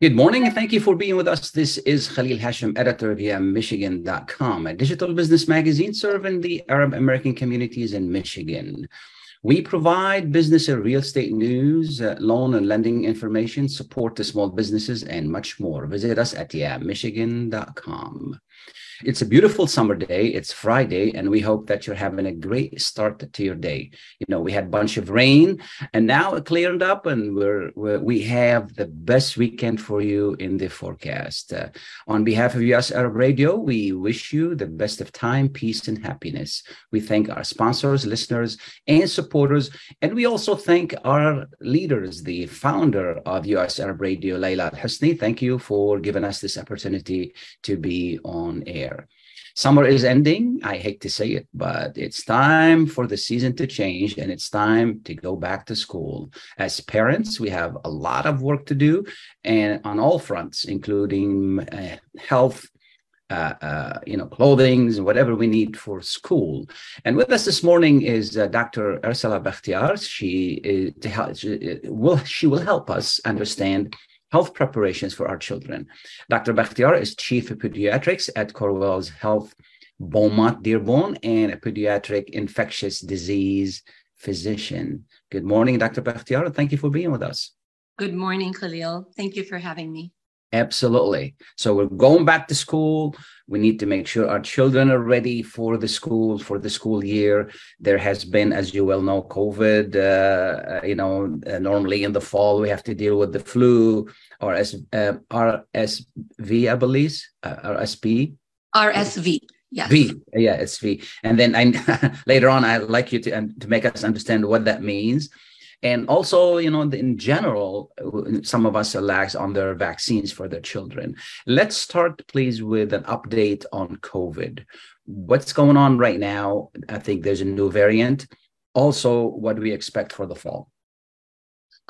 Good morning and thank you for being with us. This is Khalil Hachem, editor via Michigan.com, a digital business magazine serving the Arab American communities in Michigan. We provide business and real estate news, uh, loan and lending information, support to small businesses, and much more. Visit us at yeahmichigan.com. It's a beautiful summer day. It's Friday, and we hope that you're having a great start to your day. You know, we had a bunch of rain, and now it cleared up, and we're, we're we have the best weekend for you in the forecast. Uh, on behalf of US Arab Radio, we wish you the best of time, peace, and happiness. We thank our sponsors, listeners, and supporters, and we also thank our leaders, the founder of US Arab Radio, Layla Al Husni. Thank you for giving us this opportunity to be on air there. Summer is ending. I hate to say it, but it's time for the season to change and it's time to go back to school. As parents, we have a lot of work to do and on all fronts, including uh, health, uh, uh, you know, clothing, whatever we need for school. And with us this morning is uh, Dr. Arsala Bakhtyar. She, is, she will she will help us understand health preparations for our children. Dr. Bakhtyar is Chief of Pediatrics at Corewell's Health Beaumont Dearborn and a pediatric infectious disease physician. Good morning, Dr. Bakhtyar. Thank you for being with us. Good morning, Khalil. Thank you for having me. Absolutely. So we're going back to school. We need to make sure our children are ready for the school for the school year. There has been, as you well know, COVID. Uh, uh you know, uh, normally in the fall we have to deal with the flu or as uh, RSV, I believe, uh, RSP. RSV. Yeah. V, yeah, it's V. And then I later on, I'd like you to um, to make us understand what that means and also you know in general some of us are lax on their vaccines for their children. Let's start please with an update on covid. What's going on right now? I think there's a new variant. Also what do we expect for the fall?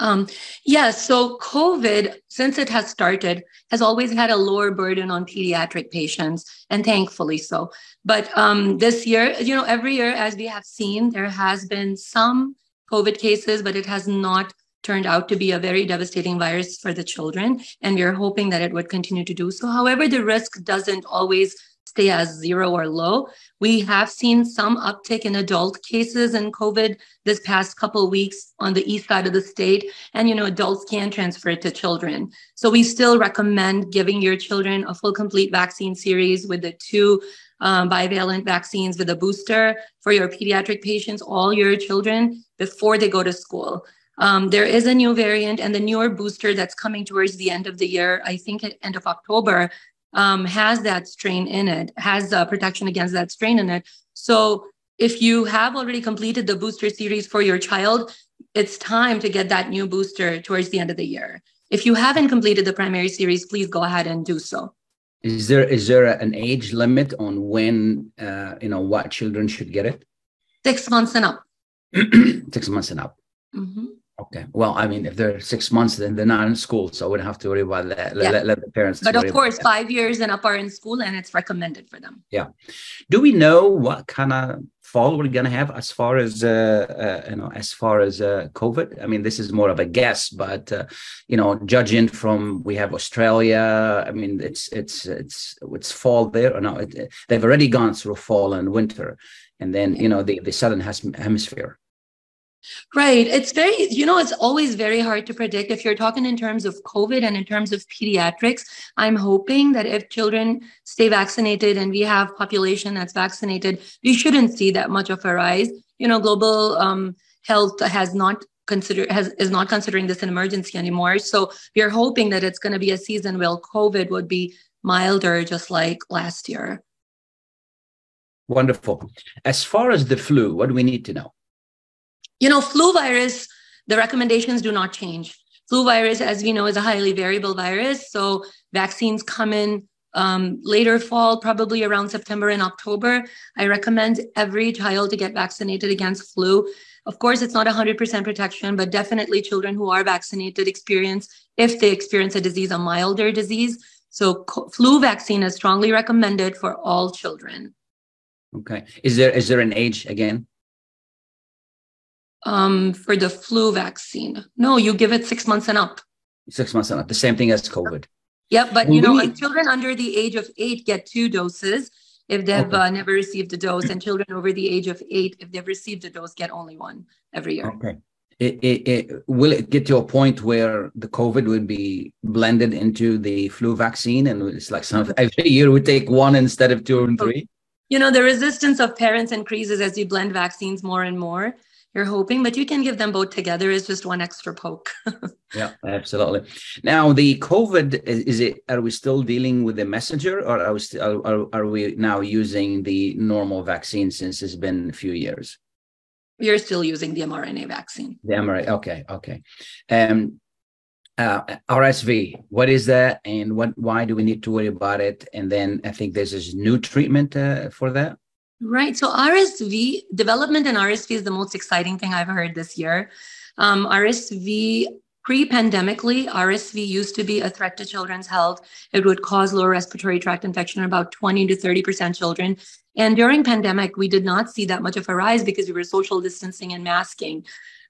Um, yeah, so COVID, since it has started, has always had a lower burden on pediatric patients, and thankfully so. But um, this year, you know, every year, as we have seen, there has been some COVID cases, but it has not turned out to be a very devastating virus for the children. And we are hoping that it would continue to do so. However, the risk doesn't always stay as zero or low. We have seen some uptick in adult cases in COVID this past couple weeks on the east side of the state. And, you know, adults can transfer it to children. So we still recommend giving your children a full complete vaccine series with the two um, bivalent vaccines with a booster for your pediatric patients, all your children, before they go to school. Um, there is a new variant, and the newer booster that's coming towards the end of the year, I think at end of October, um, has that strain in it, has uh, protection against that strain in it. So if you have already completed the booster series for your child, it's time to get that new booster towards the end of the year. If you haven't completed the primary series, please go ahead and do so. Is there is there an age limit on when uh, you know what children should get it? Six months and up. six months and up. Mm-hmm. Okay. Well, I mean, if they're six months, then they're not in school, so I wouldn't have to worry about that. Let, yeah. let, let the parents. But of course, five years and up are in school, and it's recommended for them. Yeah. Do we know what kind of fall we're going to have as far as uh, uh, you know, as far as uh, COVID? I mean, this is more of a guess, but uh, you know, judging from we have Australia, I mean, it's it's it's it's fall there or no? It, they've already gone through fall and winter, and then you know the the southern hemisphere Right. It's very, you know, it's always very hard to predict. If you're talking in terms of COVID and in terms of pediatrics, I'm hoping that if children stay vaccinated and we have population that's vaccinated, we shouldn't see that much of a rise. You know, global um, health has not consider has is not considering this an emergency anymore. So we are hoping that it's going to be a season where COVID would be milder, just like last year. Wonderful. As far as the flu, what do we need to know? You know, flu virus, the recommendations do not change. Flu virus, as we know, is a highly variable virus. So vaccines come in um, later fall, probably around September and October. I recommend every child to get vaccinated against flu. Of course, it's not 100% protection, but definitely children who are vaccinated experience, if they experience a disease, a milder disease. So flu vaccine is strongly recommended for all children. Okay. Is there is there an age again? Um, for the flu vaccine. No, you give it six months and up. Six months and up. The same thing as COVID. Yep, but you know, children under the age of eight get two doses if they've okay. uh, never received a dose, and children over the age of eight, if they've received a dose, get only one every year. Okay. It, it, it, will it get to a point where the COVID would be blended into the flu vaccine, and it's like some every year we take one instead of two and three? You know, the resistance of parents increases as you blend vaccines more and more you're hoping, but you can give them both together as just one extra poke. yeah, absolutely. Now, the COVID is it? Are we still dealing with the messenger, or are we still, are, are we now using the normal vaccine since it's been a few years? We are still using the mRNA vaccine. The mRNA. Okay. Okay. Um, uh, RSV, what is that, and what? Why do we need to worry about it? And then I think there's this new treatment uh, for that. Right. So RSV development in RSV is the most exciting thing I've heard this year. Um, RSV pre-pandemically, RSV used to be a threat to children's health. It would cause lower respiratory tract infection in about 20 to 30% children. And during pandemic, we did not see that much of a rise because we were social distancing and masking.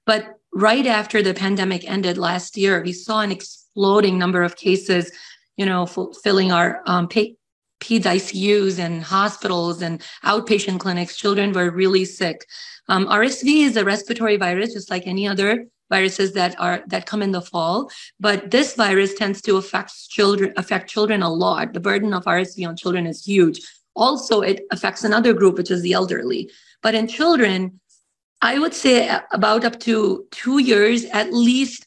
But right after the pandemic ended last year, we saw an exploding number of cases, you know, fulfilling our um, peds ICUs and hospitals and outpatient clinics, children were really sick. Um, RSV is a respiratory virus, just like any other viruses that are that come in the fall. But this virus tends to affect children affect children a lot. The burden of RSV on children is huge. Also, it affects another group, which is the elderly. But in children, I would say about up to two years, at least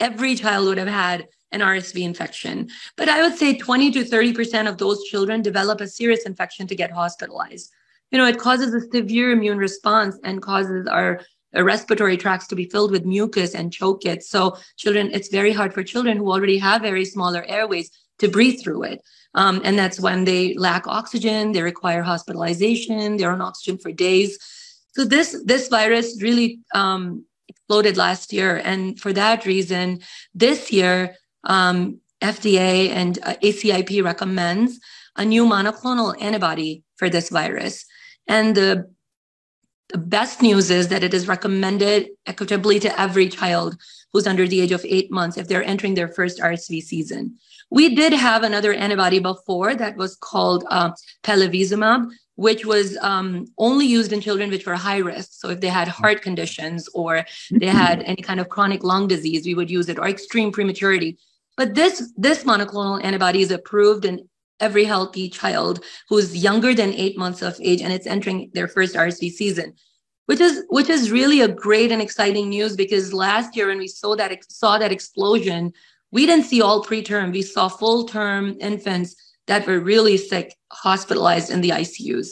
every child would have had an RSV infection. But I would say 20 to 30% of those children develop a serious infection to get hospitalized. You know, it causes a severe immune response and causes our, respiratory tracts to be filled with mucus and choke it. So children, it's very hard for children who already have very smaller airways to breathe through it. Um, and that's when they lack oxygen, they require hospitalization, they're on oxygen for days. So this this virus really um, exploded last year, and for that reason, this year um, FDA and uh, ACIP recommends a new monoclonal antibody for this virus. And the, the best news is that it is recommended equitably to every child who's under the age of eight months if they're entering their first RSV season. We did have another antibody before that was called uh, palivizumab, which was um, only used in children which were high risk. So if they had heart conditions or they had any kind of chronic lung disease, we would use it, or extreme prematurity. But this, this monoclonal antibody is approved in every healthy child who's younger than eight months of age and it's entering their first RSV season. Which is which is really a great and exciting news because last year when we saw that saw that explosion, we didn't see all preterm. We saw full term infants that were really sick, hospitalized in the ICUs.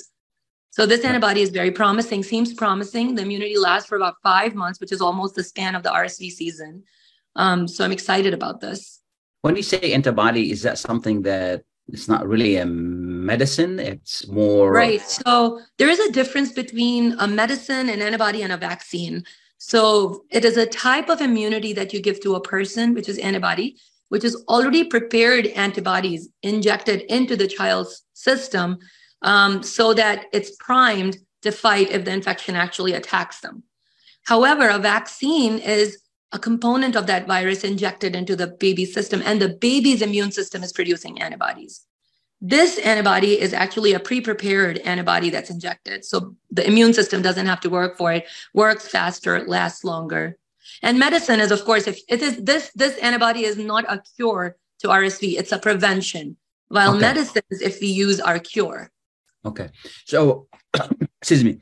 So this antibody is very promising, seems promising. The immunity lasts for about five months, which is almost the span of the RSV season. Um, so I'm excited about this. When you say antibody, is that something that it's not really a medicine? It's more right. So there is a difference between a medicine, an antibody, and a vaccine. So it is a type of immunity that you give to a person, which is antibody, which is already prepared antibodies injected into the child's system um, so that it's primed to fight if the infection actually attacks them. However, a vaccine is a component of that virus injected into the baby's system, and the baby's immune system is producing antibodies. This antibody is actually a pre-prepared antibody that's injected. So the immune system doesn't have to work for it, works faster, lasts longer. And medicine is, of course, if it is this, this antibody is not a cure to RSV, it's a prevention. While okay. medicines, if we use, are cure. Okay. So, excuse me,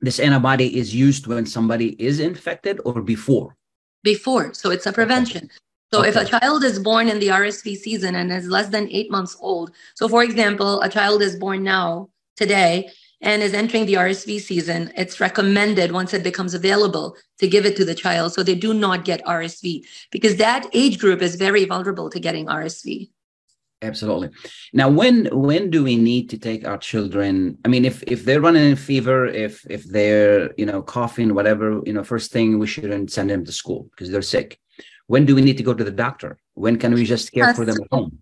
this antibody is used when somebody is infected or before? Before. So it's a prevention. So okay. if a child is born in the RSV season and is less than eight months old, so for example, a child is born now, today, and is entering the RSV season, it's recommended once it becomes available to give it to the child so they do not get RSV because that age group is very vulnerable to getting RSV. Absolutely. Now, when when do we need to take our children? I mean, if if they're running a fever, if if they're you know coughing, whatever, you know, first thing we shouldn't send them to school because they're sick. When do we need to go to the doctor? When can we just care for them at home?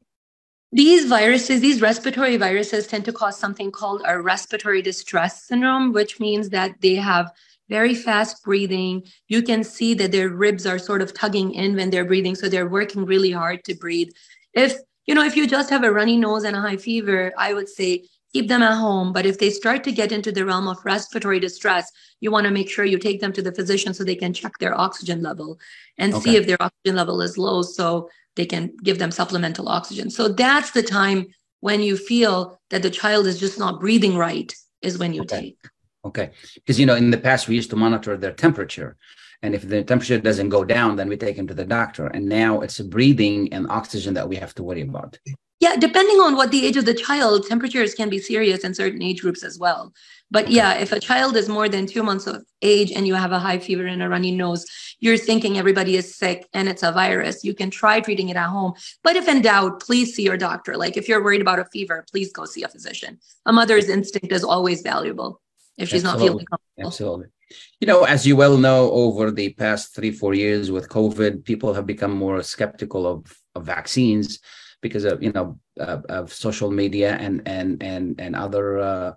These viruses, these respiratory viruses, tend to cause something called a respiratory distress syndrome, which means that they have very fast breathing. You can see that their ribs are sort of tugging in when they're breathing. So they're working really hard to breathe. If, you know, if you just have a runny nose and a high fever, I would say keep them at home. But if they start to get into the realm of respiratory distress, you want to make sure you take them to the physician so they can check their oxygen level and okay. see if their oxygen level is low so they can give them supplemental oxygen. So that's the time when you feel that the child is just not breathing right, is when you okay. take. Okay. Because, you know, in the past, we used to monitor their temperature. And if the temperature doesn't go down, then we take him to the doctor. And now it's breathing and oxygen that we have to worry about. Yeah, depending on what the age of the child, temperatures can be serious in certain age groups as well. But okay. yeah, if a child is more than two months of age and you have a high fever and a runny nose, you're thinking everybody is sick and it's a virus. You can try treating it at home. But if in doubt, please see your doctor. Like if you're worried about a fever, please go see a physician. A mother's instinct is always valuable if she's Absolutely. not feeling comfortable. Absolutely. You know, as you well know, over the past three, four years with COVID, people have become more skeptical of, of vaccines because of you know uh, of social media and and and and other uh,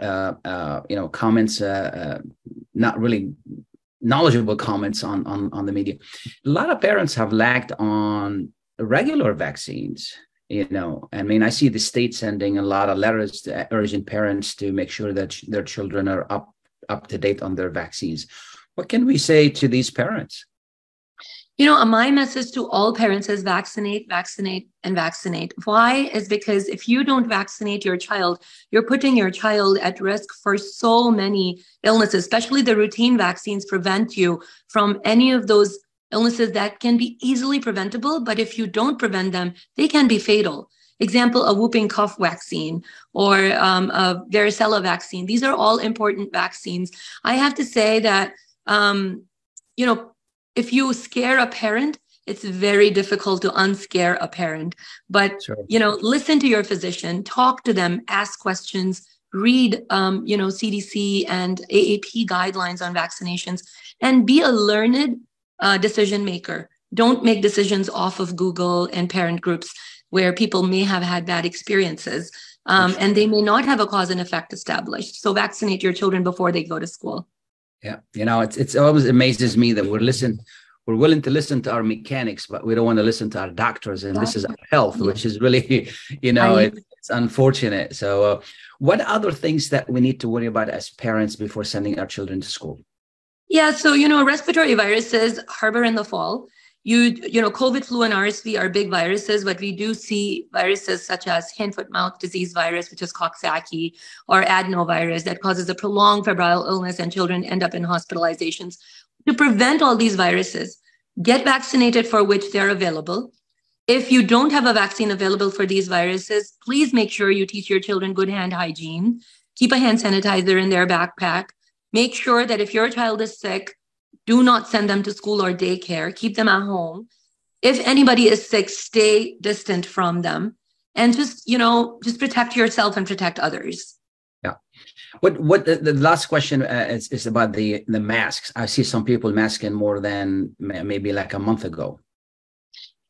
uh, uh you know comments, uh, uh, not really knowledgeable comments on on on the media. A lot of parents have lacked on regular vaccines you know i mean i see the state sending a lot of letters to, urging parents to make sure that their children are up up to date on their vaccines what can we say to these parents you know, my message to all parents is vaccinate, vaccinate, and vaccinate. Why? Is because if you don't vaccinate your child, you're putting your child at risk for so many illnesses, especially the routine vaccines prevent you from any of those illnesses that can be easily preventable. But if you don't prevent them, they can be fatal. Example, a whooping cough vaccine or um, a varicella vaccine. These are all important vaccines. I have to say that, um, you know, if you scare a parent, it's very difficult to unscare a parent. But sure. you know, listen to your physician, talk to them, ask questions, read um, you know CDC and AAP guidelines on vaccinations, and be a learned uh, decision maker. Don't make decisions off of Google and parent groups where people may have had bad experiences. Um, and they may not have a cause and effect established. So vaccinate your children before they go to school. Yeah, you know, it's it's always amazes me that we're listen, we're willing to listen to our mechanics, but we don't want to listen to our doctors, and this is our health, which is really, you know, it, it's unfortunate. So, uh, what other things that we need to worry about as parents before sending our children to school? Yeah, so you know, respiratory viruses harbor in the fall you you know covid flu and rsv are big viruses but we do see viruses such as hand foot mouth disease virus which is coxsackie or adenovirus that causes a prolonged febrile illness and children end up in hospitalizations. To prevent all these viruses get vaccinated for which they're available. If you don't have a vaccine available for these viruses please make sure you teach your children good hand hygiene. Keep a hand sanitizer in their backpack. Make sure that if your child is sick do not send them to school or daycare. Keep them at home. If anybody is sick, stay distant from them and just, you know, just protect yourself and protect others. Yeah. What what the, the last question uh, is, is about the the masks. I see some people masking more than maybe like a month ago.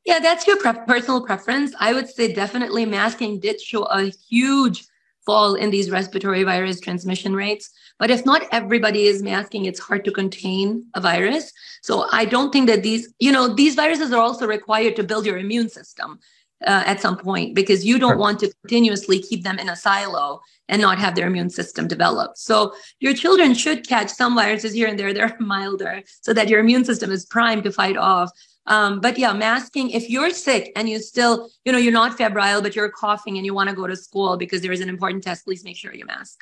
Yeah, that's your pre- personal preference. I would say definitely masking did show a huge fall in these respiratory virus transmission rates. But if not everybody is masking, it's hard to contain a virus. So I don't think that these, you know, these viruses are also required to build your immune system uh, at some point because you don't want to continuously keep them in a silo and not have their immune system develop. So your children should catch some viruses here and there. They're milder so that your immune system is primed to fight off um, but yeah, masking, if you're sick and you still, you know, you're not febrile, but you're coughing and you want to go to school because there is an important test, please make sure you mask.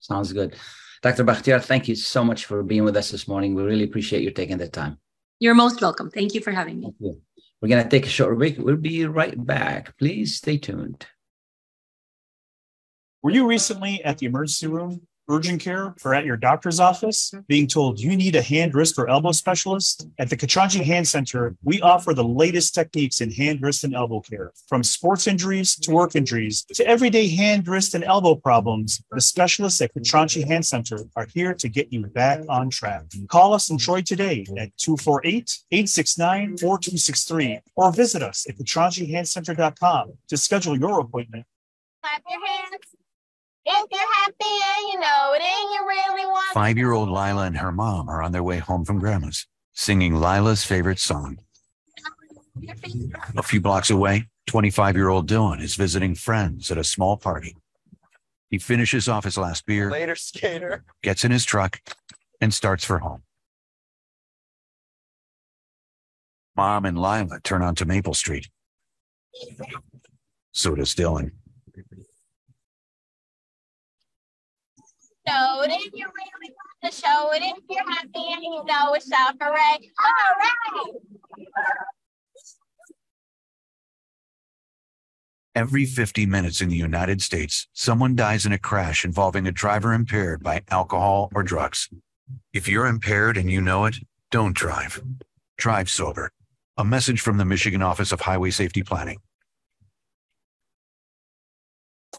Sounds good. Dr. Bakhtyar, thank you so much for being with us this morning. We really appreciate you taking the time. You're most welcome. Thank you for having me. We're going to take a short break. We'll be right back. Please stay tuned. Were you recently at the emergency room urgent care or at your doctor's office mm-hmm. being told you need a hand, wrist, or elbow specialist, at the Katranji Hand Center, we offer the latest techniques in hand, wrist, and elbow care. From sports injuries to work injuries to everyday hand, wrist, and elbow problems, the specialists at Katranji Hand Center are here to get you back on track. Call us in Troy today at 248 869 4263 or visit us at katranjihandcenter.com to schedule your appointment. Clap your hands. If you're happy and you know it and you really want Five year old Lila and her mom are on their way home from grandma's, singing Lila's favorite song. A few blocks away, 25 year old Dylan is visiting friends at a small party. He finishes off his last beer, Later, skater. gets in his truck, and starts for home. Mom and Lila turn onto Maple Street. So does Dylan. Know it and you really want to show it. If you're happy and you know it, shout hooray. Hooray! Every 50 minutes in the United States, someone dies in a crash involving a driver impaired by alcohol or drugs. If you're impaired and you know it, don't drive. Drive sober. A message from the Michigan Office of Highway Safety Planning.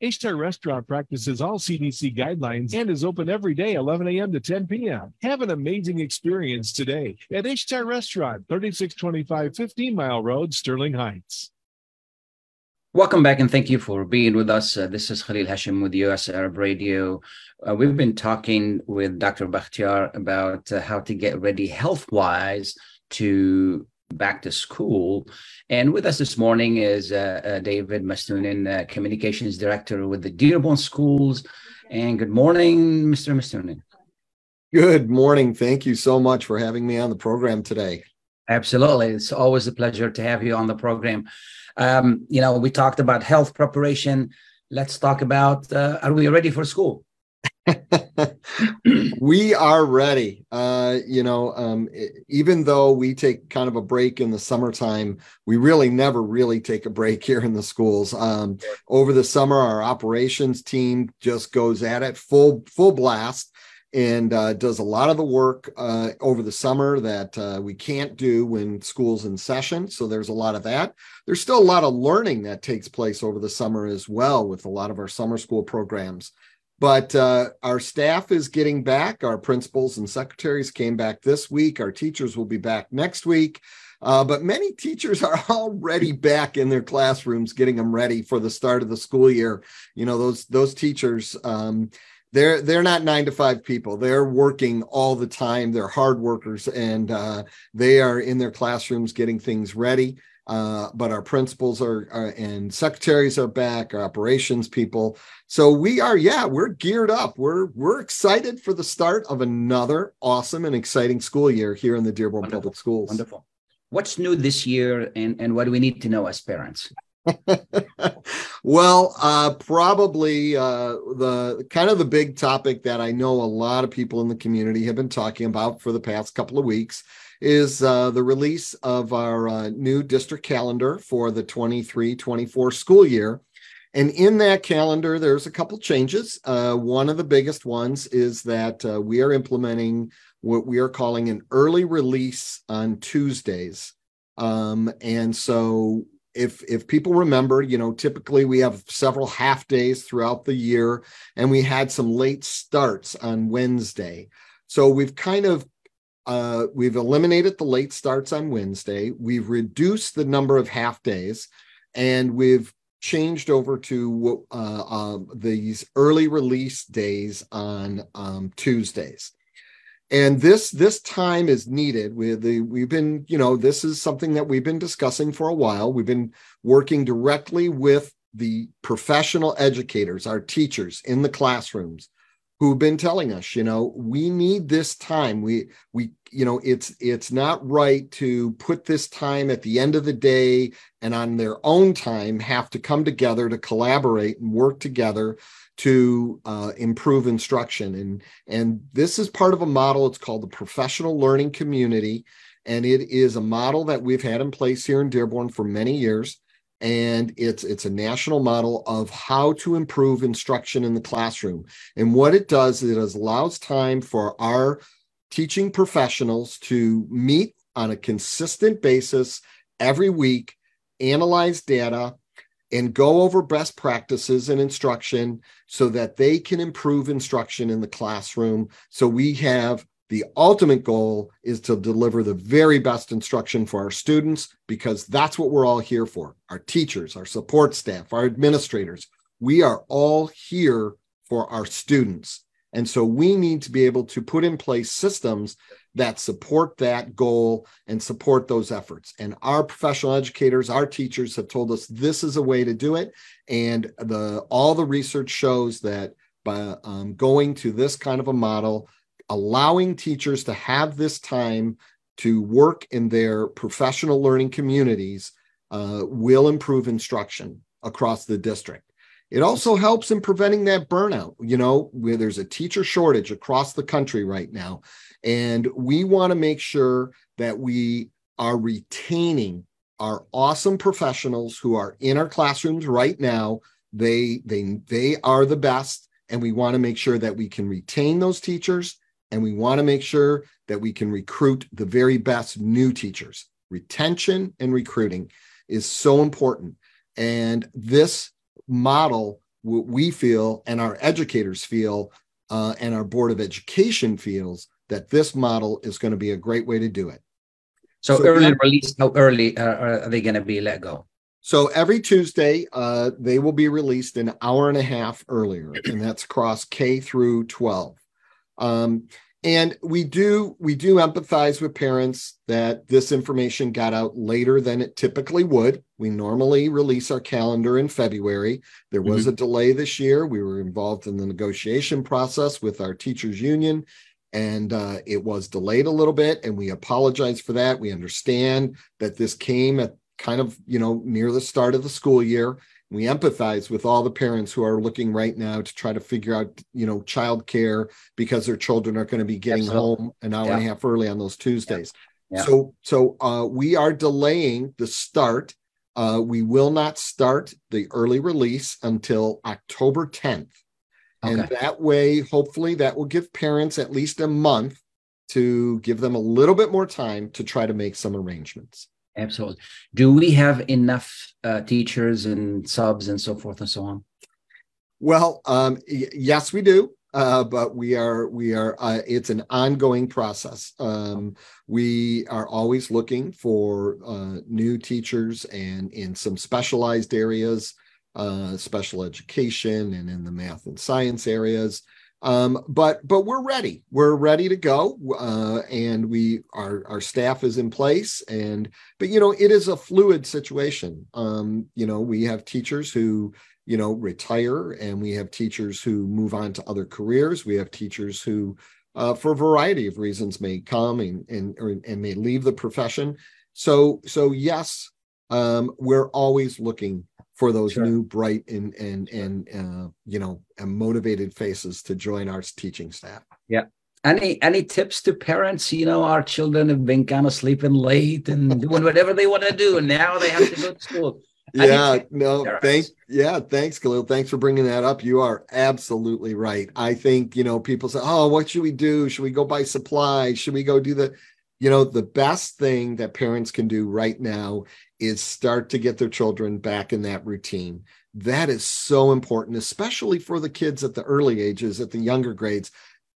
Ishtar Restaurant practices all CDC guidelines and is open every day, 11 a.m. to 10 p.m. Have an amazing experience today at Ishtar Restaurant, 3625 15 Mile Road, Sterling Heights. Welcome back and thank you for being with us. Uh, this is Khalil Hachem with US Arab Radio. Uh, we've been talking with Dr. Bakhtyar about uh, how to get ready health wise to back to school. And with us this morning is uh, uh, David Mustonen, uh, Communications Director with the Dearborn Schools. And good morning, Mr. Mustonen. Good morning. Thank you so much for having me on the program today. Absolutely. It's always a pleasure to have you on the program. Um, you know, we talked about health preparation. Let's talk about uh, are we ready for school? we are ready. Uh, you know, um, even though we take kind of a break in the summertime, we really never really take a break here in the schools. Um, over the summer, our operations team just goes at it full full blast and uh, does a lot of the work uh, over the summer that uh, we can't do when school's in session. So there's a lot of that. There's still a lot of learning that takes place over the summer as well with a lot of our summer school programs. But uh, our staff is getting back. Our principals and secretaries came back this week. Our teachers will be back next week. Uh, but many teachers are already back in their classrooms, getting them ready for the start of the school year. You know, those those teachers, um, they're they're not nine to five people. They're working all the time. They're hard workers, and uh, they are in their classrooms getting things ready. Uh, but our principals are, are, and secretaries are back, our operations people. So we are, yeah, we're geared up. We're we're excited for the start of another awesome and exciting school year here in the Dearborn Wonderful. Public Schools. Wonderful. What's new this year, and and what do we need to know as parents? well, uh, probably uh, the kind of the big topic that I know a lot of people in the community have been talking about for the past couple of weeks is uh, the release of our uh, new district calendar for the 23 24 school year. And in that calendar, there's a couple changes. Uh, one of the biggest ones is that uh, we are implementing what we are calling an early release on Tuesdays. Um, and so if if people remember, you know, typically we have several half days throughout the year, and we had some late starts on Wednesday. So we've kind of uh, we've eliminated the late starts on Wednesday. We've reduced the number of half days, and we've changed over to uh, uh, these early release days on um, Tuesdays. And this this time is needed. With the we've been you know this is something that we've been discussing for a while. We've been working directly with the professional educators, our teachers in the classrooms who've been telling us you know we need this time. We we you know it's it's not right to put this time at the end of the day and on their own time have to come together to collaborate and work together to uh, improve instruction. And and this is part of a model it's called the professional learning community. And it is a model that we've had in place here in dearborn for many years and it's it's a national model of how to improve instruction in the classroom. And what it does is it allows time for our teaching professionals to meet on a consistent basis every week, analyze data, and go over best practices in instruction so that they can improve instruction in the classroom. So we have the ultimate goal is to deliver the very best instruction for our students because that's what we're all here for. Our teachers, our support staff, our administrators, we are all here for our students. And so we need to be able to put in place systems that support that goal and support those efforts. And our professional educators, our teachers have told us this is a way to do it. And the all the research shows that by um, going to this kind of a model, allowing teachers to have this time to work in their professional learning communities uh, will improve instruction across the district. It also helps in preventing that burnout. You know, where there's a teacher shortage across the country right now. And we want to make sure that we are retaining our awesome professionals who are in our classrooms right now. They they they are the best and we want to make sure that we can retain those teachers and we want to make sure that we can recruit the very best new teachers. Retention and recruiting is so important. And this model, we feel, and our educators feel, uh, and our Board of Education feels, that this model is going to be a great way to do it. So, so early release, how early uh, are they going to be let go? So every Tuesday, uh, they will be released an hour and a half earlier, and that's across K through 12. Um, and we do we do empathize with parents that this information got out later than it typically would. We normally release our calendar in february. There was mm-hmm. a delay this year. We were involved in the negotiation process with our teachers union and uh, it was delayed a little bit and we apologize for that. We understand that this came at kind of you know near the start of the school year we empathize with all the parents who are looking right now to try to figure out you know childcare because their children are going to be getting Absolutely. home an hour yeah. and a half early on those tuesdays yeah. Yeah. so so uh, we are delaying the start uh, we will not start the early release until october 10th Okay. And that way, hopefully, that will give parents at least a month to give them a little bit more time to try to make some arrangements. Absolutely. Do we have enough uh, teachers and subs and so forth and so on? Well, um, y- yes, we do. Uh, but we are we are uh, it's an ongoing process um, we are always looking for uh, new teachers and in some specialized areas uh, special education and in the math and science areas. Um, but but we're ready. We're ready to go, uh, and we our our staff is in place. And but you know it is a fluid situation. Um, you know we have teachers who you know retire, and we have teachers who move on to other careers. We have teachers who, uh, for a variety of reasons, may come and and or, and may leave the profession. So so yes, um, we're always looking for those sure. new bright and and and uh, you know and motivated faces to join our teaching staff. Yeah. Any any tips to parents? You know our children have been kind of sleeping late and doing whatever they want to do and now they have to go to school. Yeah no thanks yeah thanks khalil. Thanks for bringing that up. You are absolutely right. I think you know people say oh what should we do? Should we go buy supplies? Should we go do the you know the best thing that parents can do right now is start to get their children back in that routine. That is so important, especially for the kids at the early ages, at the younger grades.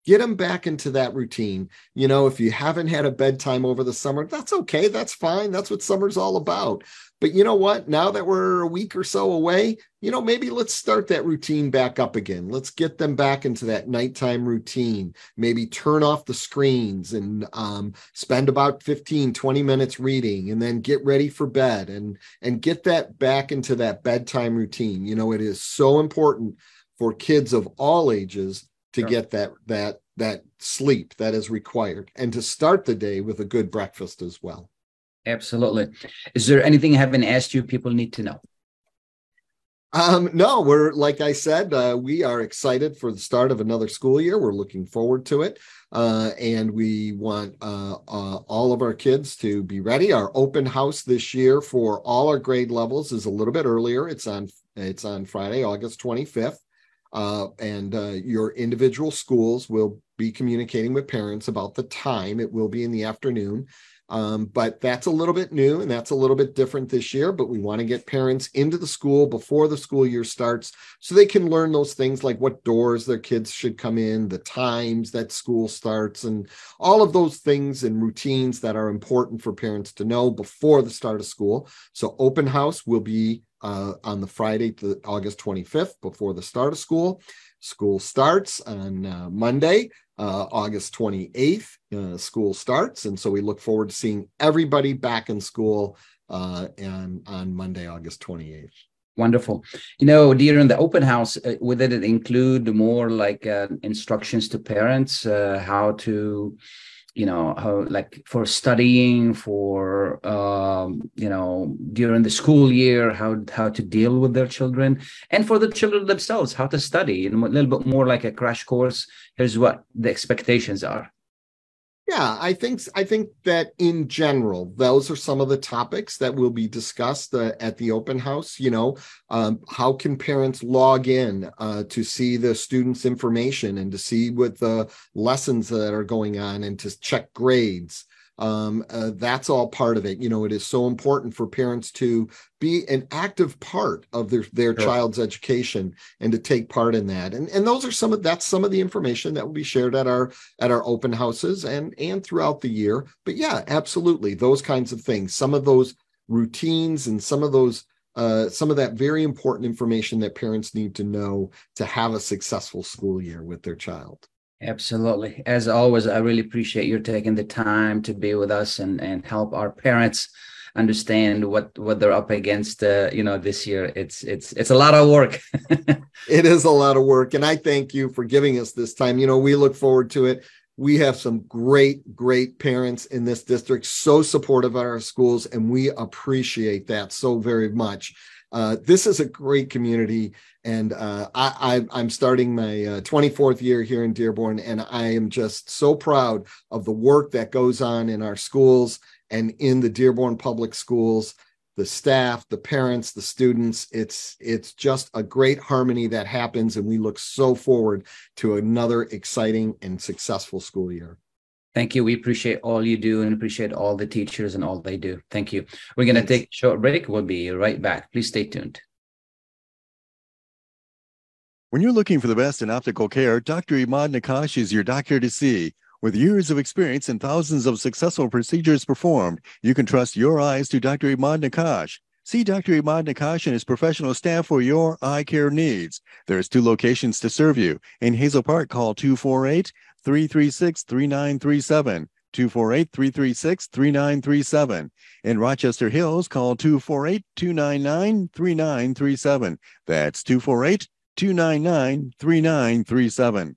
Get them back into that routine. You know, if you haven't had a bedtime over the summer, that's okay. That's fine. That's what summer's all about. But you know what? Now that we're a week or so away, you know, maybe let's start that routine back up again. Let's get them back into that nighttime routine. Maybe turn off the screens and um, spend about 15, 20 minutes reading and then get ready for bed and and get that back into that bedtime routine. You know, it is so important for kids of all ages to sure. get that that that sleep that is required and to start the day with a good breakfast as well. Absolutely. Is there anything I haven't asked you people need to know? Um, no, we're like I said, uh, we are excited for the start of another school year. We're looking forward to it. uh, and we want uh, uh, all of our kids to be ready. Our open house this year for all our grade levels is a little bit earlier. It's on it's on Friday, August 25th. Uh, and uh, your individual schools will be communicating with parents about the time. It will be in the afternoon. Um, but that's a little bit new and that's a little bit different this year. But we want to get parents into the school before the school year starts so they can learn those things like what doors their kids should come in, the times that school starts, and all of those things and routines that are important for parents to know before the start of school. So, open house will be uh, on the Friday, to August 25th, before the start of school. School starts on uh, Monday, uh, August 28th. Uh, school starts. And so we look forward to seeing everybody back in school uh, and on Monday, August 28th. Wonderful. You know, during the open house, uh, would it include more like uh, instructions to parents uh, how to you know how like for studying for um, you know during the school year how how to deal with their children and for the children themselves how to study know, a little bit more like a crash course. Here's what the expectations are yeah, I think I think that in general, those are some of the topics that will be discussed uh, at the open house. You know, um, how can parents log in uh, to see the students' information and to see what the lessons that are going on and to check grades? Um, uh, that's all part of it. You know it is so important for parents to be an active part of their their sure. child's education and to take part in that. And and those are some of that's some of the information that will be shared at our at our open houses and and throughout the year. But yeah absolutely those kinds of things some of those routines and some of those uh, some of that very important information that parents need to know to have a successful school year with their child Absolutely. As always, I really appreciate you taking the time to be with us and, and help our parents understand what what they're up against uh, you know this year. It's it's it's a lot of work. It is a lot of work and i thank you for giving us this time. You know we look forward to it. We have some great great parents in this district so supportive of our schools and we appreciate that so very much uh, this is a great community and uh, I, am starting my uh, 24th year here in Dearborn, and I am just so proud of the work that goes on in our schools and in the Dearborn Public Schools. The staff, the parents, the students. It's it's just a great harmony that happens, and we look so forward to another exciting and successful school year. Thank you. We appreciate all you do and appreciate all the teachers and all they do. Thank you. We're going to take a short break. We'll be right back. Please stay tuned. When you're looking for the best in optical care, Dr. Imad Nakash is your doctor to see. With years of experience and thousands of successful procedures performed, you can trust your eyes to Dr. Imad Nakash. See Dr. Imad Nakash and his professional staff for your eye care needs. There's two locations to serve you. In Hazel Park, call 248 336 3937. 248 336 3937. In Rochester Hills, call 248 299 3937. That's 248 299 3937.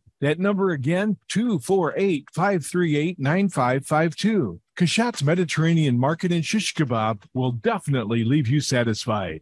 That number again, 248 538 9552. Kashat's Mediterranean Market and Shish Kebab will definitely leave you satisfied.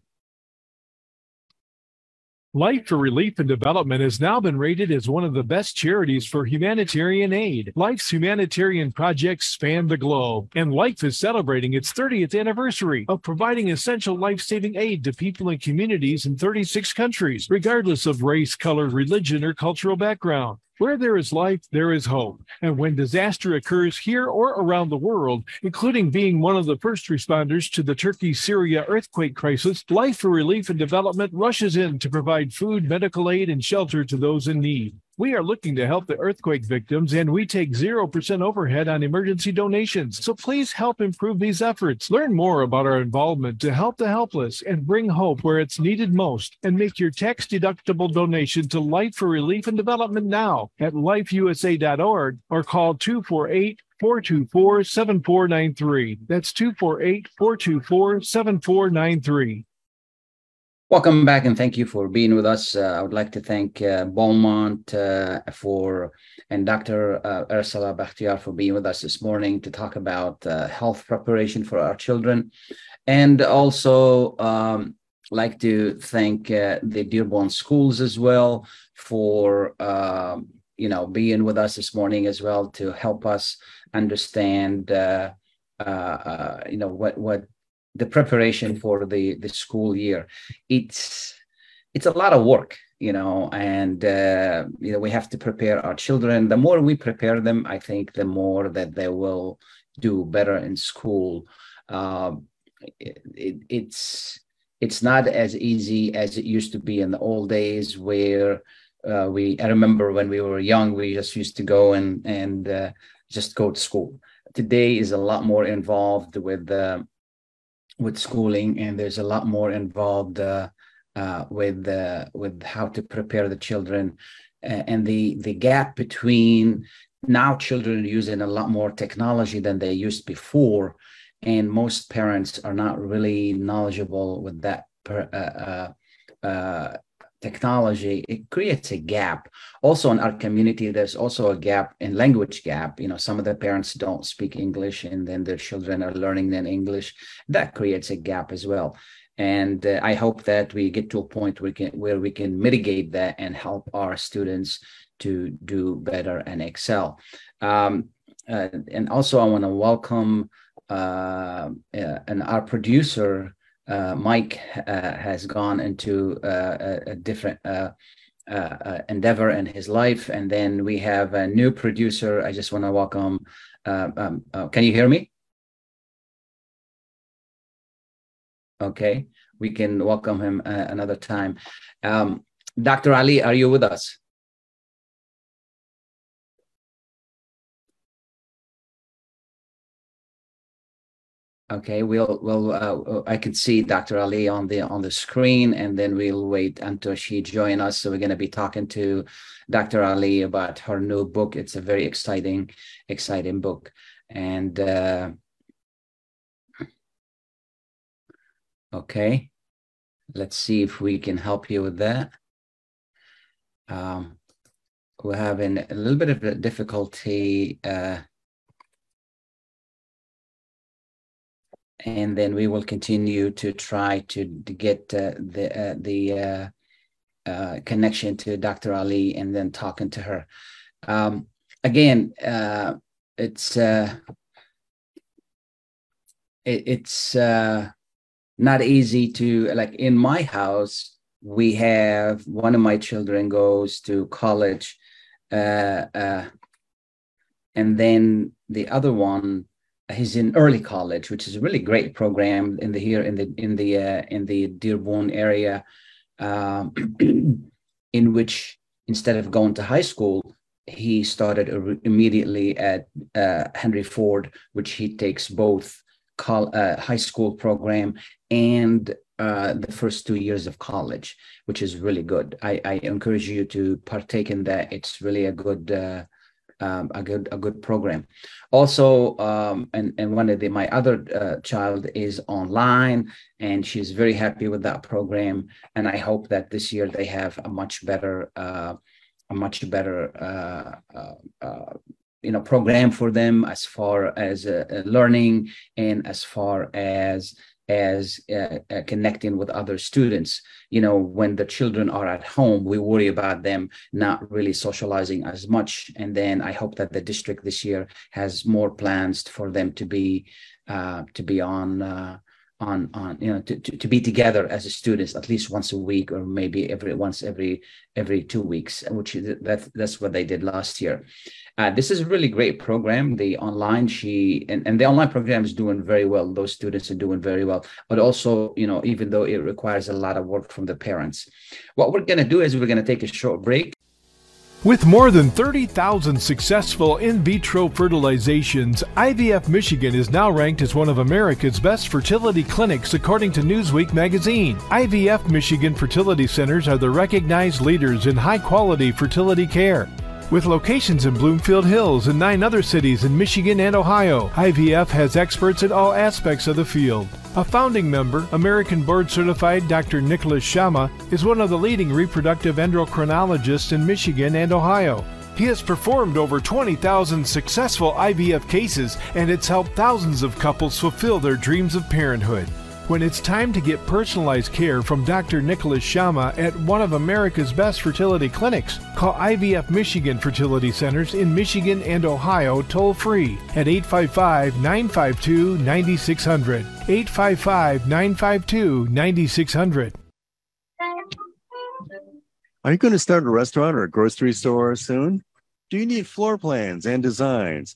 Life for Relief and Development has now been rated as one of the best charities for humanitarian aid. Life's humanitarian projects span the globe, and Life is celebrating its 30th anniversary of providing essential life saving aid to people and communities in 36 countries, regardless of race, color, religion, or cultural background. Where there is life, there is hope. And when disaster occurs here or around the world, including being one of the first responders to the Turkey Syria earthquake crisis, Life for Relief and Development rushes in to provide food, medical aid, and shelter to those in need. We are looking to help the earthquake victims and we take 0% overhead on emergency donations. So please help improve these efforts. Learn more about our involvement to help the helpless and bring hope where it's needed most and make your tax deductible donation to Life for Relief and Development now at lifeusa.org or call 248 424 7493. That's 248 424 7493. Welcome back and thank you for being with us. Uh, I would like to thank uh, Beaumont uh, for and Dr. Uh, Arsala Bakhtyar for being with us this morning to talk about uh, health preparation for our children. And also um, like to thank uh, the Dearborn schools as well for um, you know being with us this morning as well to help us understand you know what what the preparation for the the school year. It's it's a lot of work you know and uh, you know we have to prepare our children. The more we prepare them i think the more that they will do better in school. Um, it, it, it's it's not as easy as it used to be in the old days where uh, we i remember when we were young we just used to go and and uh, just go to school. Today is a lot more involved with uh, with schooling, and there's a lot more involved uh, uh, with with how to prepare the children, and the the gap between now children using a lot more technology than they used before, and most parents are not really knowledgeable with that per, uh, uh, uh, technology it creates a gap. Also in our community there's also a gap in language gap. You know some of the parents don't speak english and then their children are learning then english. That creates a gap as well. And uh, i hope that we get to a point where we can where we can mitigate that and help our students to do better and excel. Um, uh, and also i want to welcome uh, uh and our producer uh, Mike uh, has gone into uh, a, different uh, uh, endeavor in his life. And then we have a new producer. I just want to welcome. Um, can you hear me? Okay, we can welcome him another time. Um, Dr. Ali, are you with us? Okay, we'll well uh, I can see Dr. Ali on the on the screen, and then we'll wait until she join us. So we're going to be talking to Dr. Ali about her new book. It's a very exciting, exciting book, and uh, okay, let's see if we can help you with that. Um, we're having a little bit of a difficulty. Uh, and then we will continue to try to, to get uh, the uh, the uh, uh connection to Dr. Ali and then talking to her. Um, again, uh, it's uh, it, it's not easy to like in my house. We have one of my children goes to college, and then the other one he's in early college, which is a really great program in the here in the in the uh, in the Dearborn area, um, in which instead of going to high school, he started immediately at uh, Henry Ford, which he takes both col- uh, high school program and uh, the first two years of college, which is really good. I, I, encourage you to partake in that. It's really a good uh, um, a good a good program. Also, um, and and one of the my other uh, child is online, and she's very happy with that program. And I hope that this year they have a much better uh, a much better uh, uh, uh you know program for them as far as uh, learning and as far as as uh, uh, connecting with other students. You know, when the children are at home, we worry about them not really socializing as much. And then I hope that the district this year has more plans for them to be uh, to be on uh, on on you know to, to, to, be together as a students at least once a week or maybe every once every every two weeks which that that's what they did last year. Uh, this is a really great program. The online she and, and the online program is doing very well. Those students are doing very well. But also you know even though it requires a lot of work from the parents. What we're going to do is we're going to take a short break With more than 30,000 successful in vitro fertilizations, IVF Michigan is now ranked as one of America's best fertility clinics according to Newsweek magazine. IVF Michigan fertility centers are the recognized leaders in high quality fertility care. With locations in Bloomfield Hills and nine other cities in Michigan and Ohio, IVF has experts in all aspects of the field. A founding member, American board certified Dr. Nicholas Shama, is one of the leading reproductive endocrinologists in Michigan and Ohio. He has performed over 20,000 successful IVF cases and it's helped thousands of couples fulfill their dreams of parenthood. When it's time to get personalized care from Dr. Nicholas Shama at one of America's best fertility clinics, call IVF Michigan Fertility Centers in Michigan and Ohio toll free at 855 952 9600. 855 952 9600. Are you going to start a restaurant or a grocery store soon? Do you need floor plans and designs?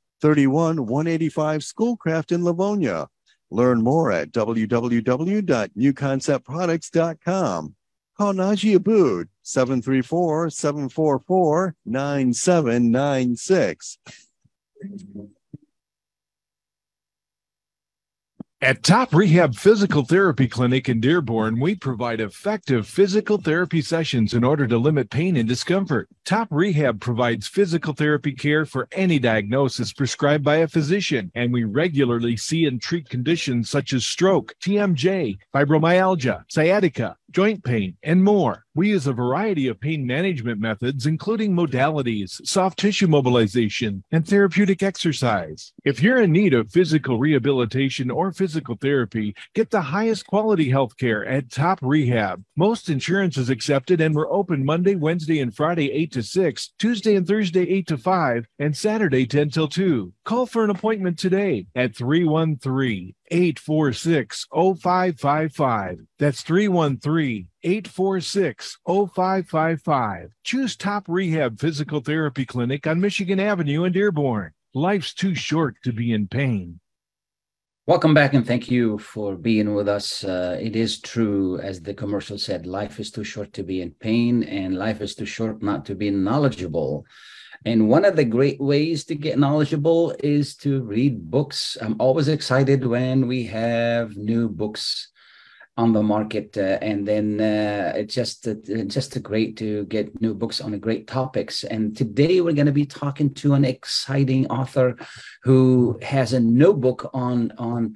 31 185 Schoolcraft in Livonia. Learn more at www.newconceptproducts.com. Call Najee Abood 734 744 9796. At Top Rehab Physical Therapy Clinic in Dearborn, we provide effective physical therapy sessions in order to limit pain and discomfort. Top Rehab provides physical therapy care for any diagnosis prescribed by a physician, and we regularly see and treat conditions such as stroke, TMJ, fibromyalgia, sciatica, joint pain, and more. We use a variety of pain management methods, including modalities, soft tissue mobilization, and therapeutic exercise. If you're in need of physical rehabilitation or physical therapy, get the highest quality health care at Top Rehab. Most insurance is accepted, and we're open Monday, Wednesday, and Friday, 8 to 6, Tuesday and Thursday, 8 to 5, and Saturday, 10 till 2. Call for an appointment today at 313 846 0555. That's 313 846 0555. Choose Top Rehab Physical Therapy Clinic on Michigan Avenue in Dearborn. Life's too short to be in pain. Welcome back and thank you for being with us. Uh, it is true, as the commercial said, life is too short to be in pain, and life is too short not to be knowledgeable. And one of the great ways to get knowledgeable is to read books. I'm always excited when we have new books on the market, uh, and then uh, it's just uh, just great to get new books on great topics. And today we're going to be talking to an exciting author who has a new book on on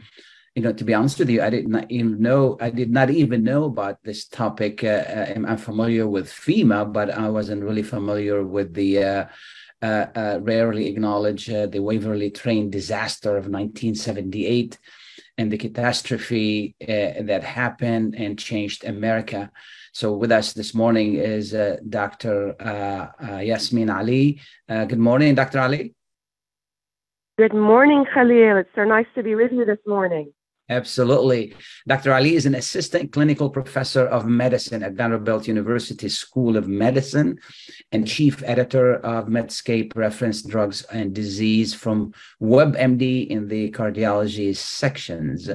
you know, to be honest with you, I did not even know. I did not even know about this topic. Uh, I'm, I'm, familiar with FEMA, but I wasn't really familiar with the uh, uh, uh, Uh, uh, rarely acknowledge uh, the Waverly train disaster of 1978 and the catastrophe uh, that happened and changed America. So, with us this morning is uh, Dr. Yasmine Ali. good morning, Dr. Ali. Good morning, Khalil. It's so nice to be with you this morning. Absolutely. Dr. Ali is an assistant clinical professor of medicine at Vanderbilt University School of Medicine and chief editor of Medscape Reference Drugs and Disease from WebMD in the cardiology sections.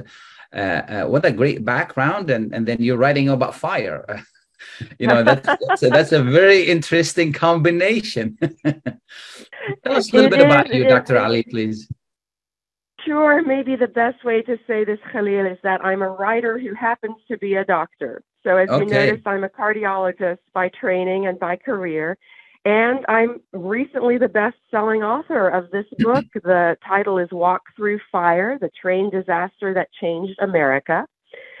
Uh, uh, what a great background. And, and then you're writing about fire. you know, that's, that's, a, that's a very interesting combination. Tell us a little bit about you, Dr. Ali, please. Sure, maybe the best way to say this, Khalil, is that I'm a writer who happens to be a doctor. So, as okay. you notice, I'm a cardiologist by training and by career. And I'm recently the best selling author of this mm-hmm. book. the title is Walk Through Fire The Train Disaster That Changed America.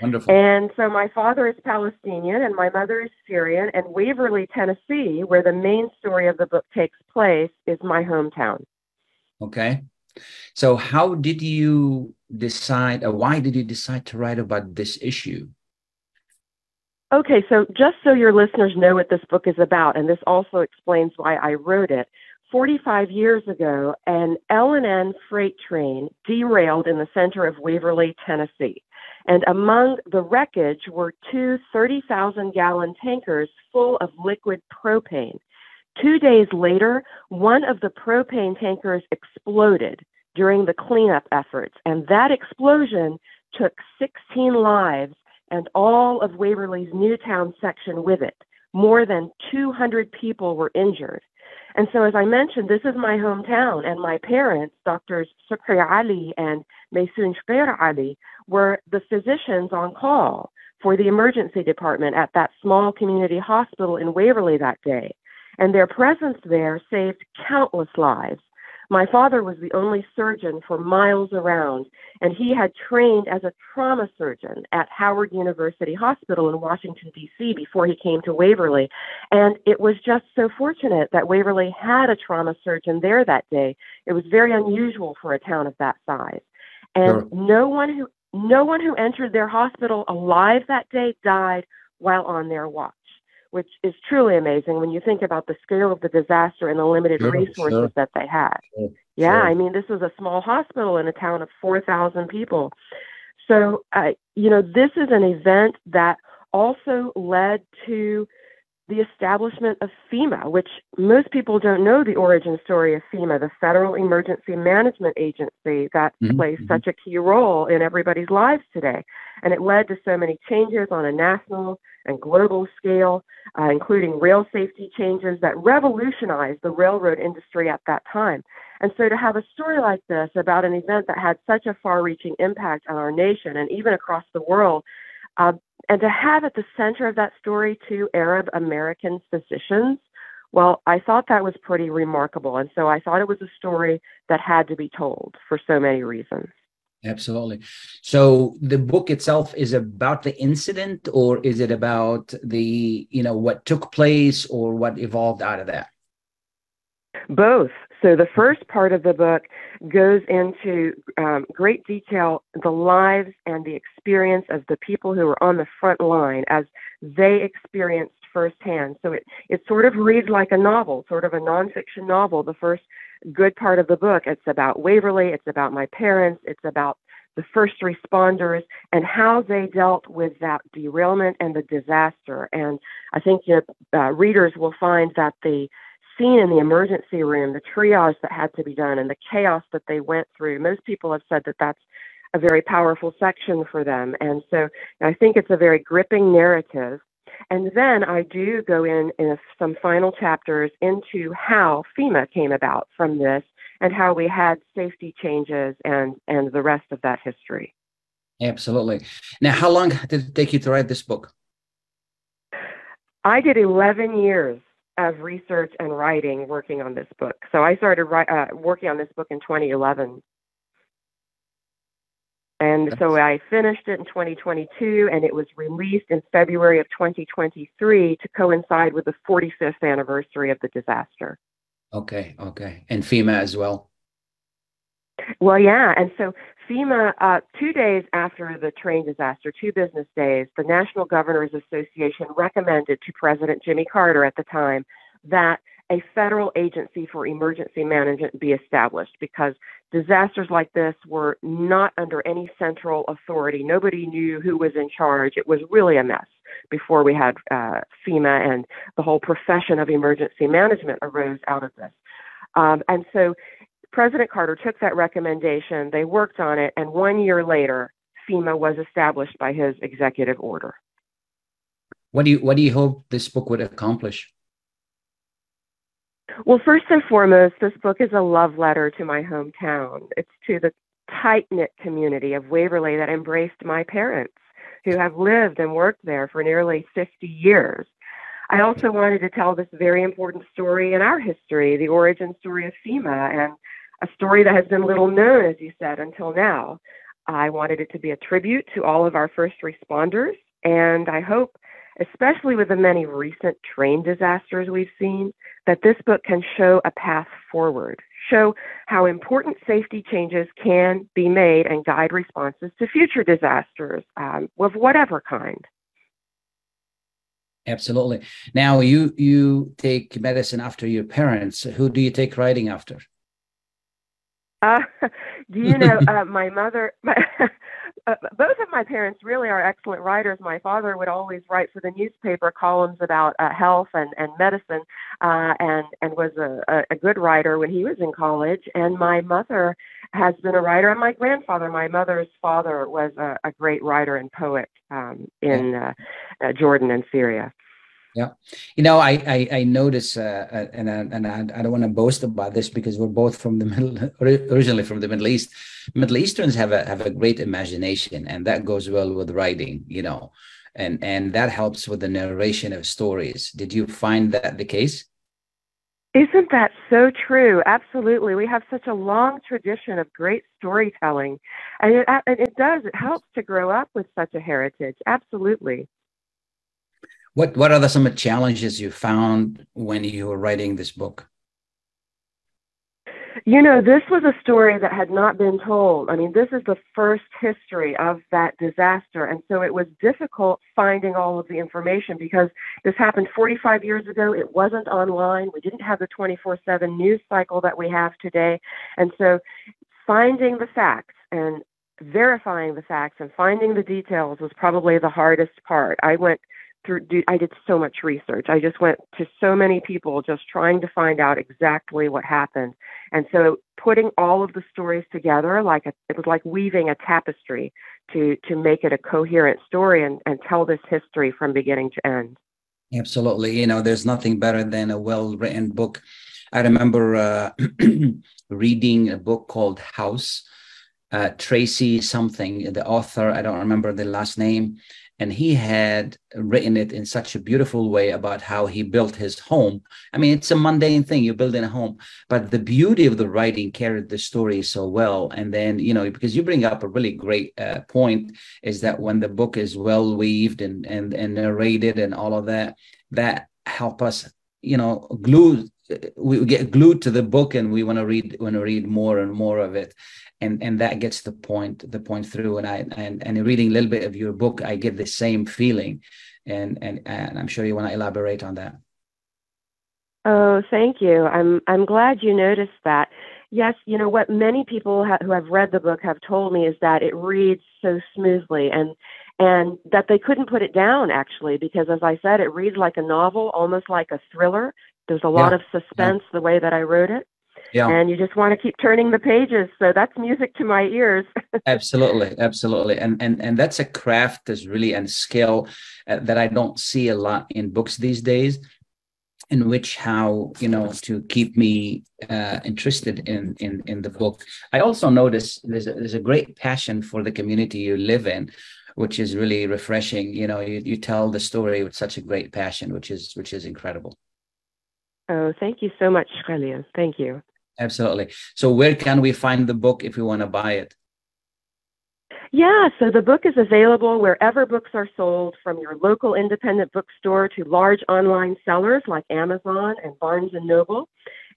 Wonderful. And so my father is Palestinian and my mother is Syrian, and Waverly, Tennessee, where the main story of the book takes place, is my hometown. Okay. So, how did you decide, or why did you decide to write about this issue? Okay, so just so your listeners know what this book is about, and this also explains why I wrote it. 45 years ago, an L&N freight train derailed in the center of Waverly, Tennessee. And among the wreckage were two 30,000 gallon tankers full of liquid propane. Two days later, one of the propane tankers exploded during the cleanup efforts, and that explosion took 16 lives and all of Waverly's Newtown section with it. More than 200 people were injured. And so, as I mentioned, this is my hometown, and my parents, Doctors Shukri Ali and Maysoon Shocair Ali, were the physicians on call for the emergency department at that small community hospital in Waverly that day. And their presence there saved countless lives. My father was the only surgeon for miles around, and he had trained as a trauma surgeon at Howard University Hospital in Washington, D.C. before he came to Waverly. And it was just so fortunate that Waverly had a trauma surgeon there that day. It was very unusual for a town of that size. And sure. no one who no one who entered their hospital alive that day died while on their watch which is truly amazing when you think about the scale of the disaster and the limited sure, resources sure. that they had. Sure, yeah, I mean, this was a small hospital in a town of 4,000 people. So, uh, you know, this is an event that also led to the establishment of FEMA, which most people don't know the origin story of FEMA, the Federal Emergency Management Agency that mm-hmm. plays mm-hmm. such a key role in everybody's lives today. And it led to so many changes on a national and global scale, uh, including rail safety changes that revolutionized the railroad industry at that time. And so to have a story like this about an event that had such a far reaching impact on our nation and even across the world, uh, and to have at the center of that story two Arab American physicians, well, I thought that was pretty remarkable. And so I thought it was a story that had to be told for so many reasons. Absolutely. So the book itself is about the incident or is it about the, you know, what took place or what evolved out of that? Both. So the first part of the book goes into um, great detail the lives and the experience of the people who were on the front line as they experienced firsthand. So it, it sort of reads like a novel, sort of a nonfiction novel. The first good part of the book, it's about Waverly, it's about my parents, it's about the first responders and how they dealt with that derailment and the disaster. And I think you know, uh, readers will find that the scene in the emergency room, the triage that had to be done, and the chaos that they went through. Most people have said that that's a very powerful section for them. And so I think it's a very gripping narrative. And then I do go in in some final chapters into how FEMA came about from this and how we had safety changes and and the rest of that history. Absolutely. Now, how long did it take you to write this book? I did 11 years of research and writing working on this book. So I started uh, working on this book in 2011. And so I finished it in 2022, and it was released in February of 2023 to coincide with the 45th anniversary of the disaster. Okay, okay. And FEMA as well? Well, yeah. And so FEMA, uh, two days after the train disaster, two business days, the National Governors Association recommended to President Jimmy Carter at the time that a federal agency for emergency management be established because disasters like this were not under any central authority. Nobody knew who was in charge. It was really a mess before we had uh, FEMA and the whole profession of emergency management arose out of this. Um, and so President Carter took that recommendation, they worked on it, and one year later, FEMA was established by his executive order. What do you what do you hope this book would accomplish? Well, first and foremost, this book is a love letter to my hometown. It's to the tight knit community of Waverly that embraced my parents, who have lived and worked there for nearly 50 years. I also wanted to tell this very important story in our history, the origin story of FEMA, and a story that has been little known, as you said, until now. I wanted it to be a tribute to all of our first responders, and I hope especially with the many recent train disasters we've seen, that this book can show a path forward, show how important safety changes can be made and guide responses to future disasters um, of whatever kind. Absolutely. Now you you take medicine after your parents. Who do you take writing after? Uh, do you know uh, my mother? My, uh, both of my parents really are excellent writers. My father would always write for the newspaper columns about uh, health and and medicine, uh, and and was a, a good writer when he was in college. And my mother has been a writer, and my grandfather, my mother's father, was a, a great writer and poet um, in uh, uh, Jordan and Syria. Yeah, you know, I I, I notice, uh, uh and and I, I don't want to boast about this because we're both from the middle, originally from the Middle East. Middle Easterns have a have a great imagination, and that goes well with writing. You know, and and that helps with the narration of stories. Did you find that the case? Isn't that so true? Absolutely. We have such a long tradition of great storytelling. And it, and it does, it helps to grow up with such a heritage. Absolutely. What, what are the, some challenges you found when you were writing this book? You know, this was a story that had not been told. I mean, this is the first history of that disaster. And so it was difficult finding all of the information because this happened 45 years ago. It wasn't online. We didn't have the 24 7 news cycle that we have today. And so finding the facts and verifying the facts and finding the details was probably the hardest part. I went through I did so much research. I just went to so many people just trying to find out exactly what happened. And so putting all of the stories together like a, it was like weaving a tapestry to to make it a coherent story and, and tell this history from beginning to end. Absolutely. You know, there's nothing better than a well-written book. I remember uh, reading a book called House. Uh, Tracy something, the author, I don't remember the last name, and he had written it in such a beautiful way about how he built his home. I mean it's a mundane thing you build in a home but the beauty of the writing carried the story so well. And then you know because you bring up a really great uh, point is that when the book is well weaved and and and narrated and all of that that help us you know glue we get glued to the book and we want to read want to read more and more of it and and that gets the point the point through. And i and and reading a little bit of your book i get the same feeling. And and and i'm sure you want to elaborate on that. Oh thank you. I'm i'm glad you noticed that. Yes you know what? Many people ha- who have read the book have told me is that it reads so smoothly and and that they couldn't put it down actually because as i said it reads like a novel almost like a thriller. There's a lot yeah. of suspense yeah. the way that i wrote it yeah. and you just want to keep turning the pages so that's music to my ears. Absolutely absolutely. And and and that's a craft that's really and skill uh, that i don't see a lot in books these days in which how you know to keep me uh, interested in in in the book. I also notice there's a, there's a great passion for the community you live in which is really refreshing. You know you, you tell the story with such a great passion which is which is incredible. Oh thank you so much Khalil. thank you Absolutely. So, where can we find the book if we want to buy it? Yeah, so the book is available wherever books are sold, from your local independent bookstore to large online sellers like Amazon and Barnes and Noble.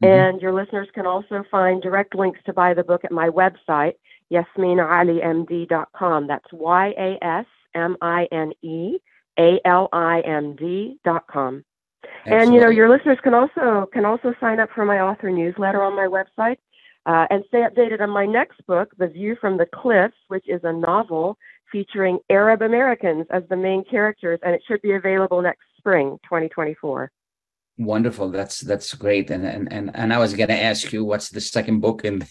Mm-hmm. And your listeners can also find direct links to buy the book at my website, yasminealimd.com. That's Y A S M I N E A L I M D.com. And you know, your listeners can also can also sign up for my author newsletter on my website uh, and stay updated on my next book, The View from the Cliffs, which is a novel featuring Arab Americans as the main characters, and it should be available next spring, 2024. Wonderful. That's that's great. And and and, and I was going to ask you what's the second book, and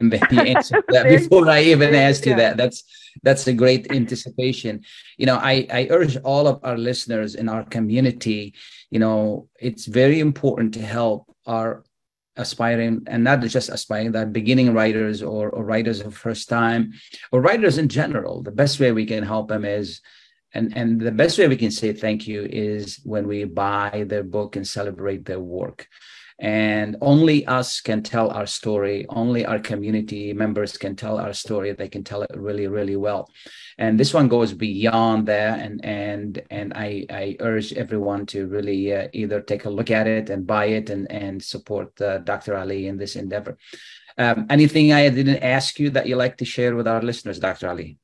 and then you answered that before I even asked you that. That's that's a great anticipation. You know, I I urge all of our listeners in our community. You know, it's very important to help our aspiring and not just aspiring that beginning writers or, or writers of first time or writers in general the best way we can help them is and and the best way we can say thank you is when we buy their book and celebrate their work. And only us can tell our story. Only our community members can tell our story. They can tell it really really well. And this one goes beyond that. And and and i i urge everyone to really uh, either take a look at it and buy it and and support uh, dr ali in this endeavor. Um, anything i didn't ask you that you like to share with our listeners dr ali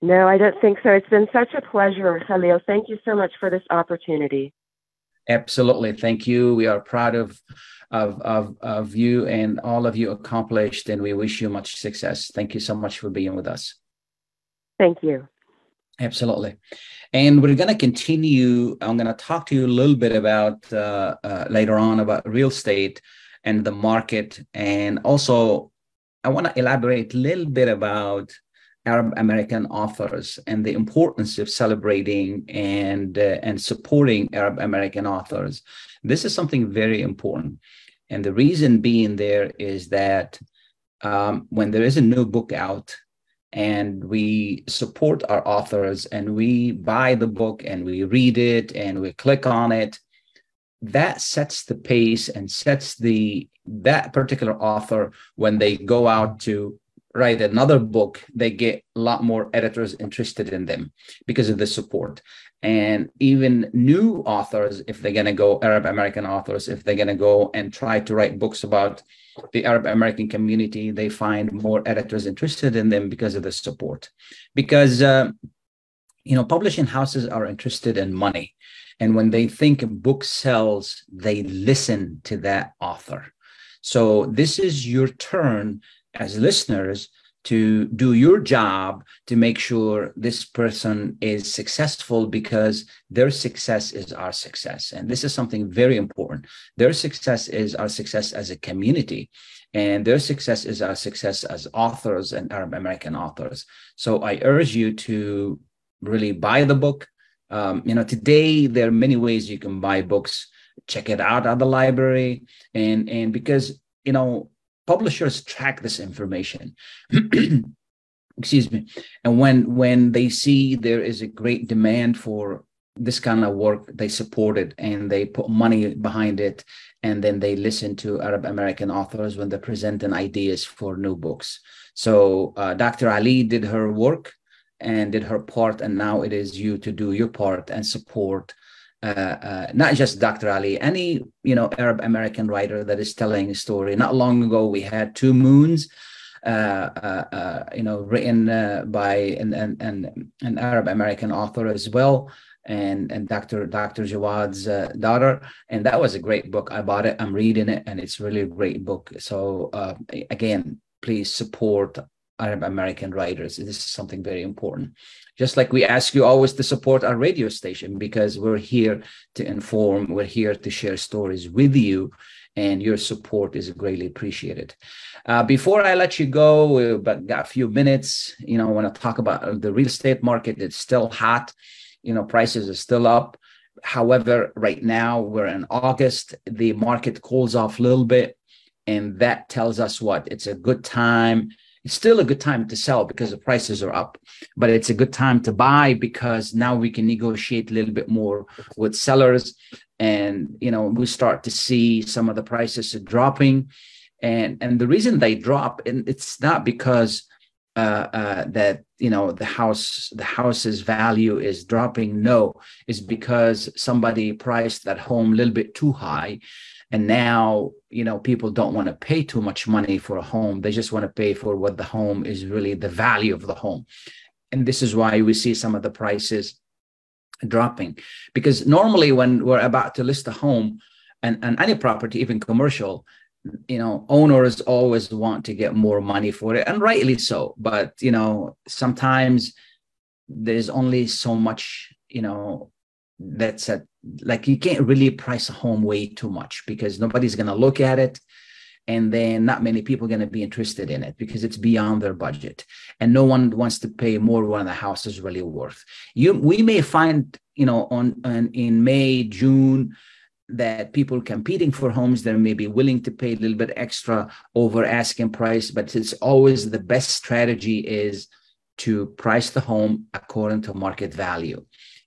No, I don't think so. It's been such a pleasure, Khalil. Thank you so much for this opportunity. Absolutely. Thank you. We are proud of, of, of, of you and all of you accomplished, and we wish you much success. Thank you so much for being with us. Thank you. Absolutely. And we're going to continue. I'm going to talk to you a little bit about uh, uh, later on about real estate and the market. And also, I want to elaborate a little bit about Arab American authors and the importance of celebrating and uh, and supporting Arab American authors. This is something very important, and the reason being there is that um, when there is a new book out and we support our authors and we buy the book and we read it and we click on it that sets the pace and sets the that particular author when they go out to write another book they get a lot more editors interested in them because of the support. And even new authors if they're going to go arab american authors if they're going to go and try to write books about the arab american community they find more editors interested in them because of the support. Because uh, you know publishing houses are interested in money. And when they think a book sells they listen to that author. So this is your turn as listeners to do your job to make sure this person is successful because their success is our success. And this is something very important. Their success is our success as a community, and their success is our success as authors and Arab American authors. So I urge you to really buy the book. Um, you know, today there are many ways you can buy books. Check it out at the library, and and because you know publishers track this information. Excuse me. And when when they see there is a great demand for this kind of work they support it and they put money behind it. And then they listen to arab american authors when they're presenting ideas for new books. So uh, dr ali did her work and did her part. And now it is you to do your part and support not just Dr. Ali, any you know Arab American writer that is telling a story. Not long ago, we had Two Moons, uh, uh, uh you know, written uh, by an, an, an Arab American author as well, and and Dr. Dr. Jawad's daughter, and that was a great book. I bought it. I'm reading it, and it's really a great book. So again, please support Arab American writers. This is something very important. Just like we ask you always to support our radio station because we're here to inform, we're here to share stories with you, and your support is greatly appreciated. Uh, before I let you go, we've got a few minutes. You know, I want to talk about the real estate market. It's still hot. You know, prices are still up. However, right now we're in August. The market cools off a little bit, and that tells us what it's a good time it's still a good time to sell because the prices are up, but it's a good time to buy because now we can negotiate a little bit more with sellers. And, you know, we start to see some of the prices are dropping. And, and the reason they drop, and it's not because uh, uh, that you know the house the house's value is dropping no is because somebody priced that home a little bit too high and now you know people don't want to pay too much money for a home. They just want to pay for what the home is really the value of the home. And this is why we see some of the prices dropping. Because normally when we're about to list a home and, and any property even commercial you know owners always want to get more money for it and rightly so. But you know sometimes there's only so much you know that's a like you can't really price a home way too much because nobody's going to look at it and then not many people are going to be interested in it because it's beyond their budget and no one wants to pay more than the house is really worth. You we may find you know on, on in may june that people competing for homes they may be willing to pay a little bit extra over asking price but it's always the best strategy is to price the home according to market value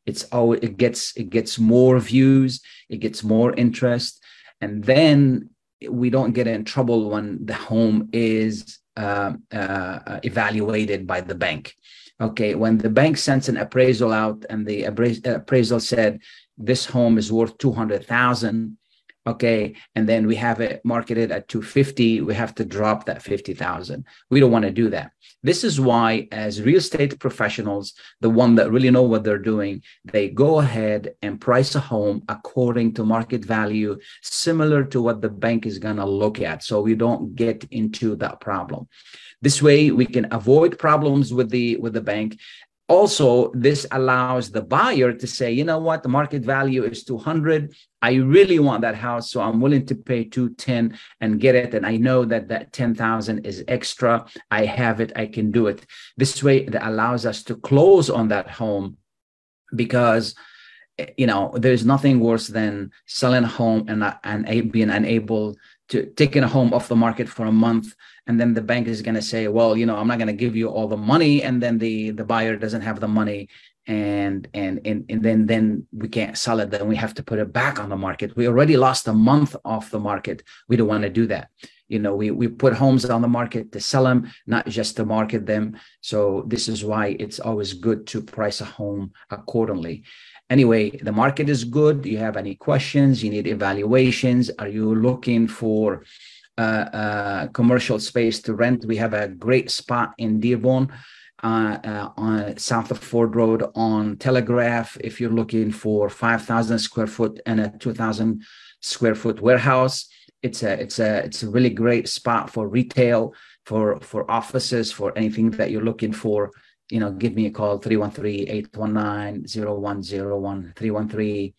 it's always it gets it gets more views it gets more interest and then we don't get in trouble when the home is uh, uh, evaluated by the bank. Okay when the bank sends an appraisal out and the appraisal said this home is worth 200000 okay and then we have it marketed at 250 we have to drop that 50000 we don't want to do that. This is why as real estate professionals the one that really know what they're doing they go ahead and price a home according to market value similar to what the bank is going to look at so we don't get into that problem. This way we can avoid problems with the with the bank also this allows the buyer to say you know what? The market value is 200 i really want that house so i'm willing to pay 210 and get it. And i know that that 10000 is extra. I have it. I can do it. This way that allows us to close on that home because eh, you know there's nothing worse than selling a home and, and being unable to taking a home off the market for a month and then the bank is going to say well you know i'm not going to give you all the money and then the the buyer doesn't have the money and and and, and then then we can't sell it. Then we have to put it back on the market. We already lost a month off the market. We don't want to do that. You know we we put homes on the market to sell them not just to market them. So this is why it's always good to price a home accordingly anyway the market is good you have any questions you need evaluations are you looking for uh, uh, commercial space to rent. We have a great spot in Dearborn. Uh, uh, on south of Ford Road on Telegraph. If you're looking for 5,000 square foot and a 2,000 square foot warehouse, it's a it's a it's a really great spot for retail, for for offices, for anything that you're looking for. You know, give me a call 313-819-0101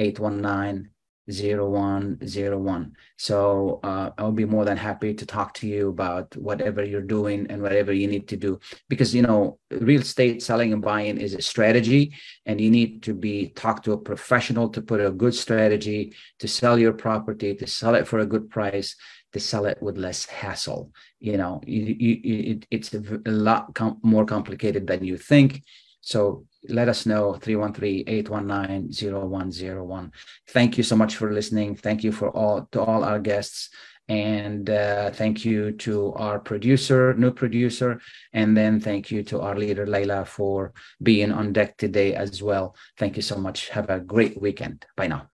313-819 0101. So uh, I'll be more than happy to talk to you about whatever you're doing and whatever you need to do. Because, you know, real estate selling and buying is a strategy, and you need to be talk to a professional to put a good strategy to sell your property, to sell it for a good price, to sell it with less hassle. You know, you, you, it, it's a lot com- more complicated than you think. So let us know 313-819-0101 thank you so much for listening. Thank you for all to all our guests. And uh, thank you to our producer new producer. And then thank you to our leader layla for being on deck today as well. Thank you so much. Have a great weekend. Bye now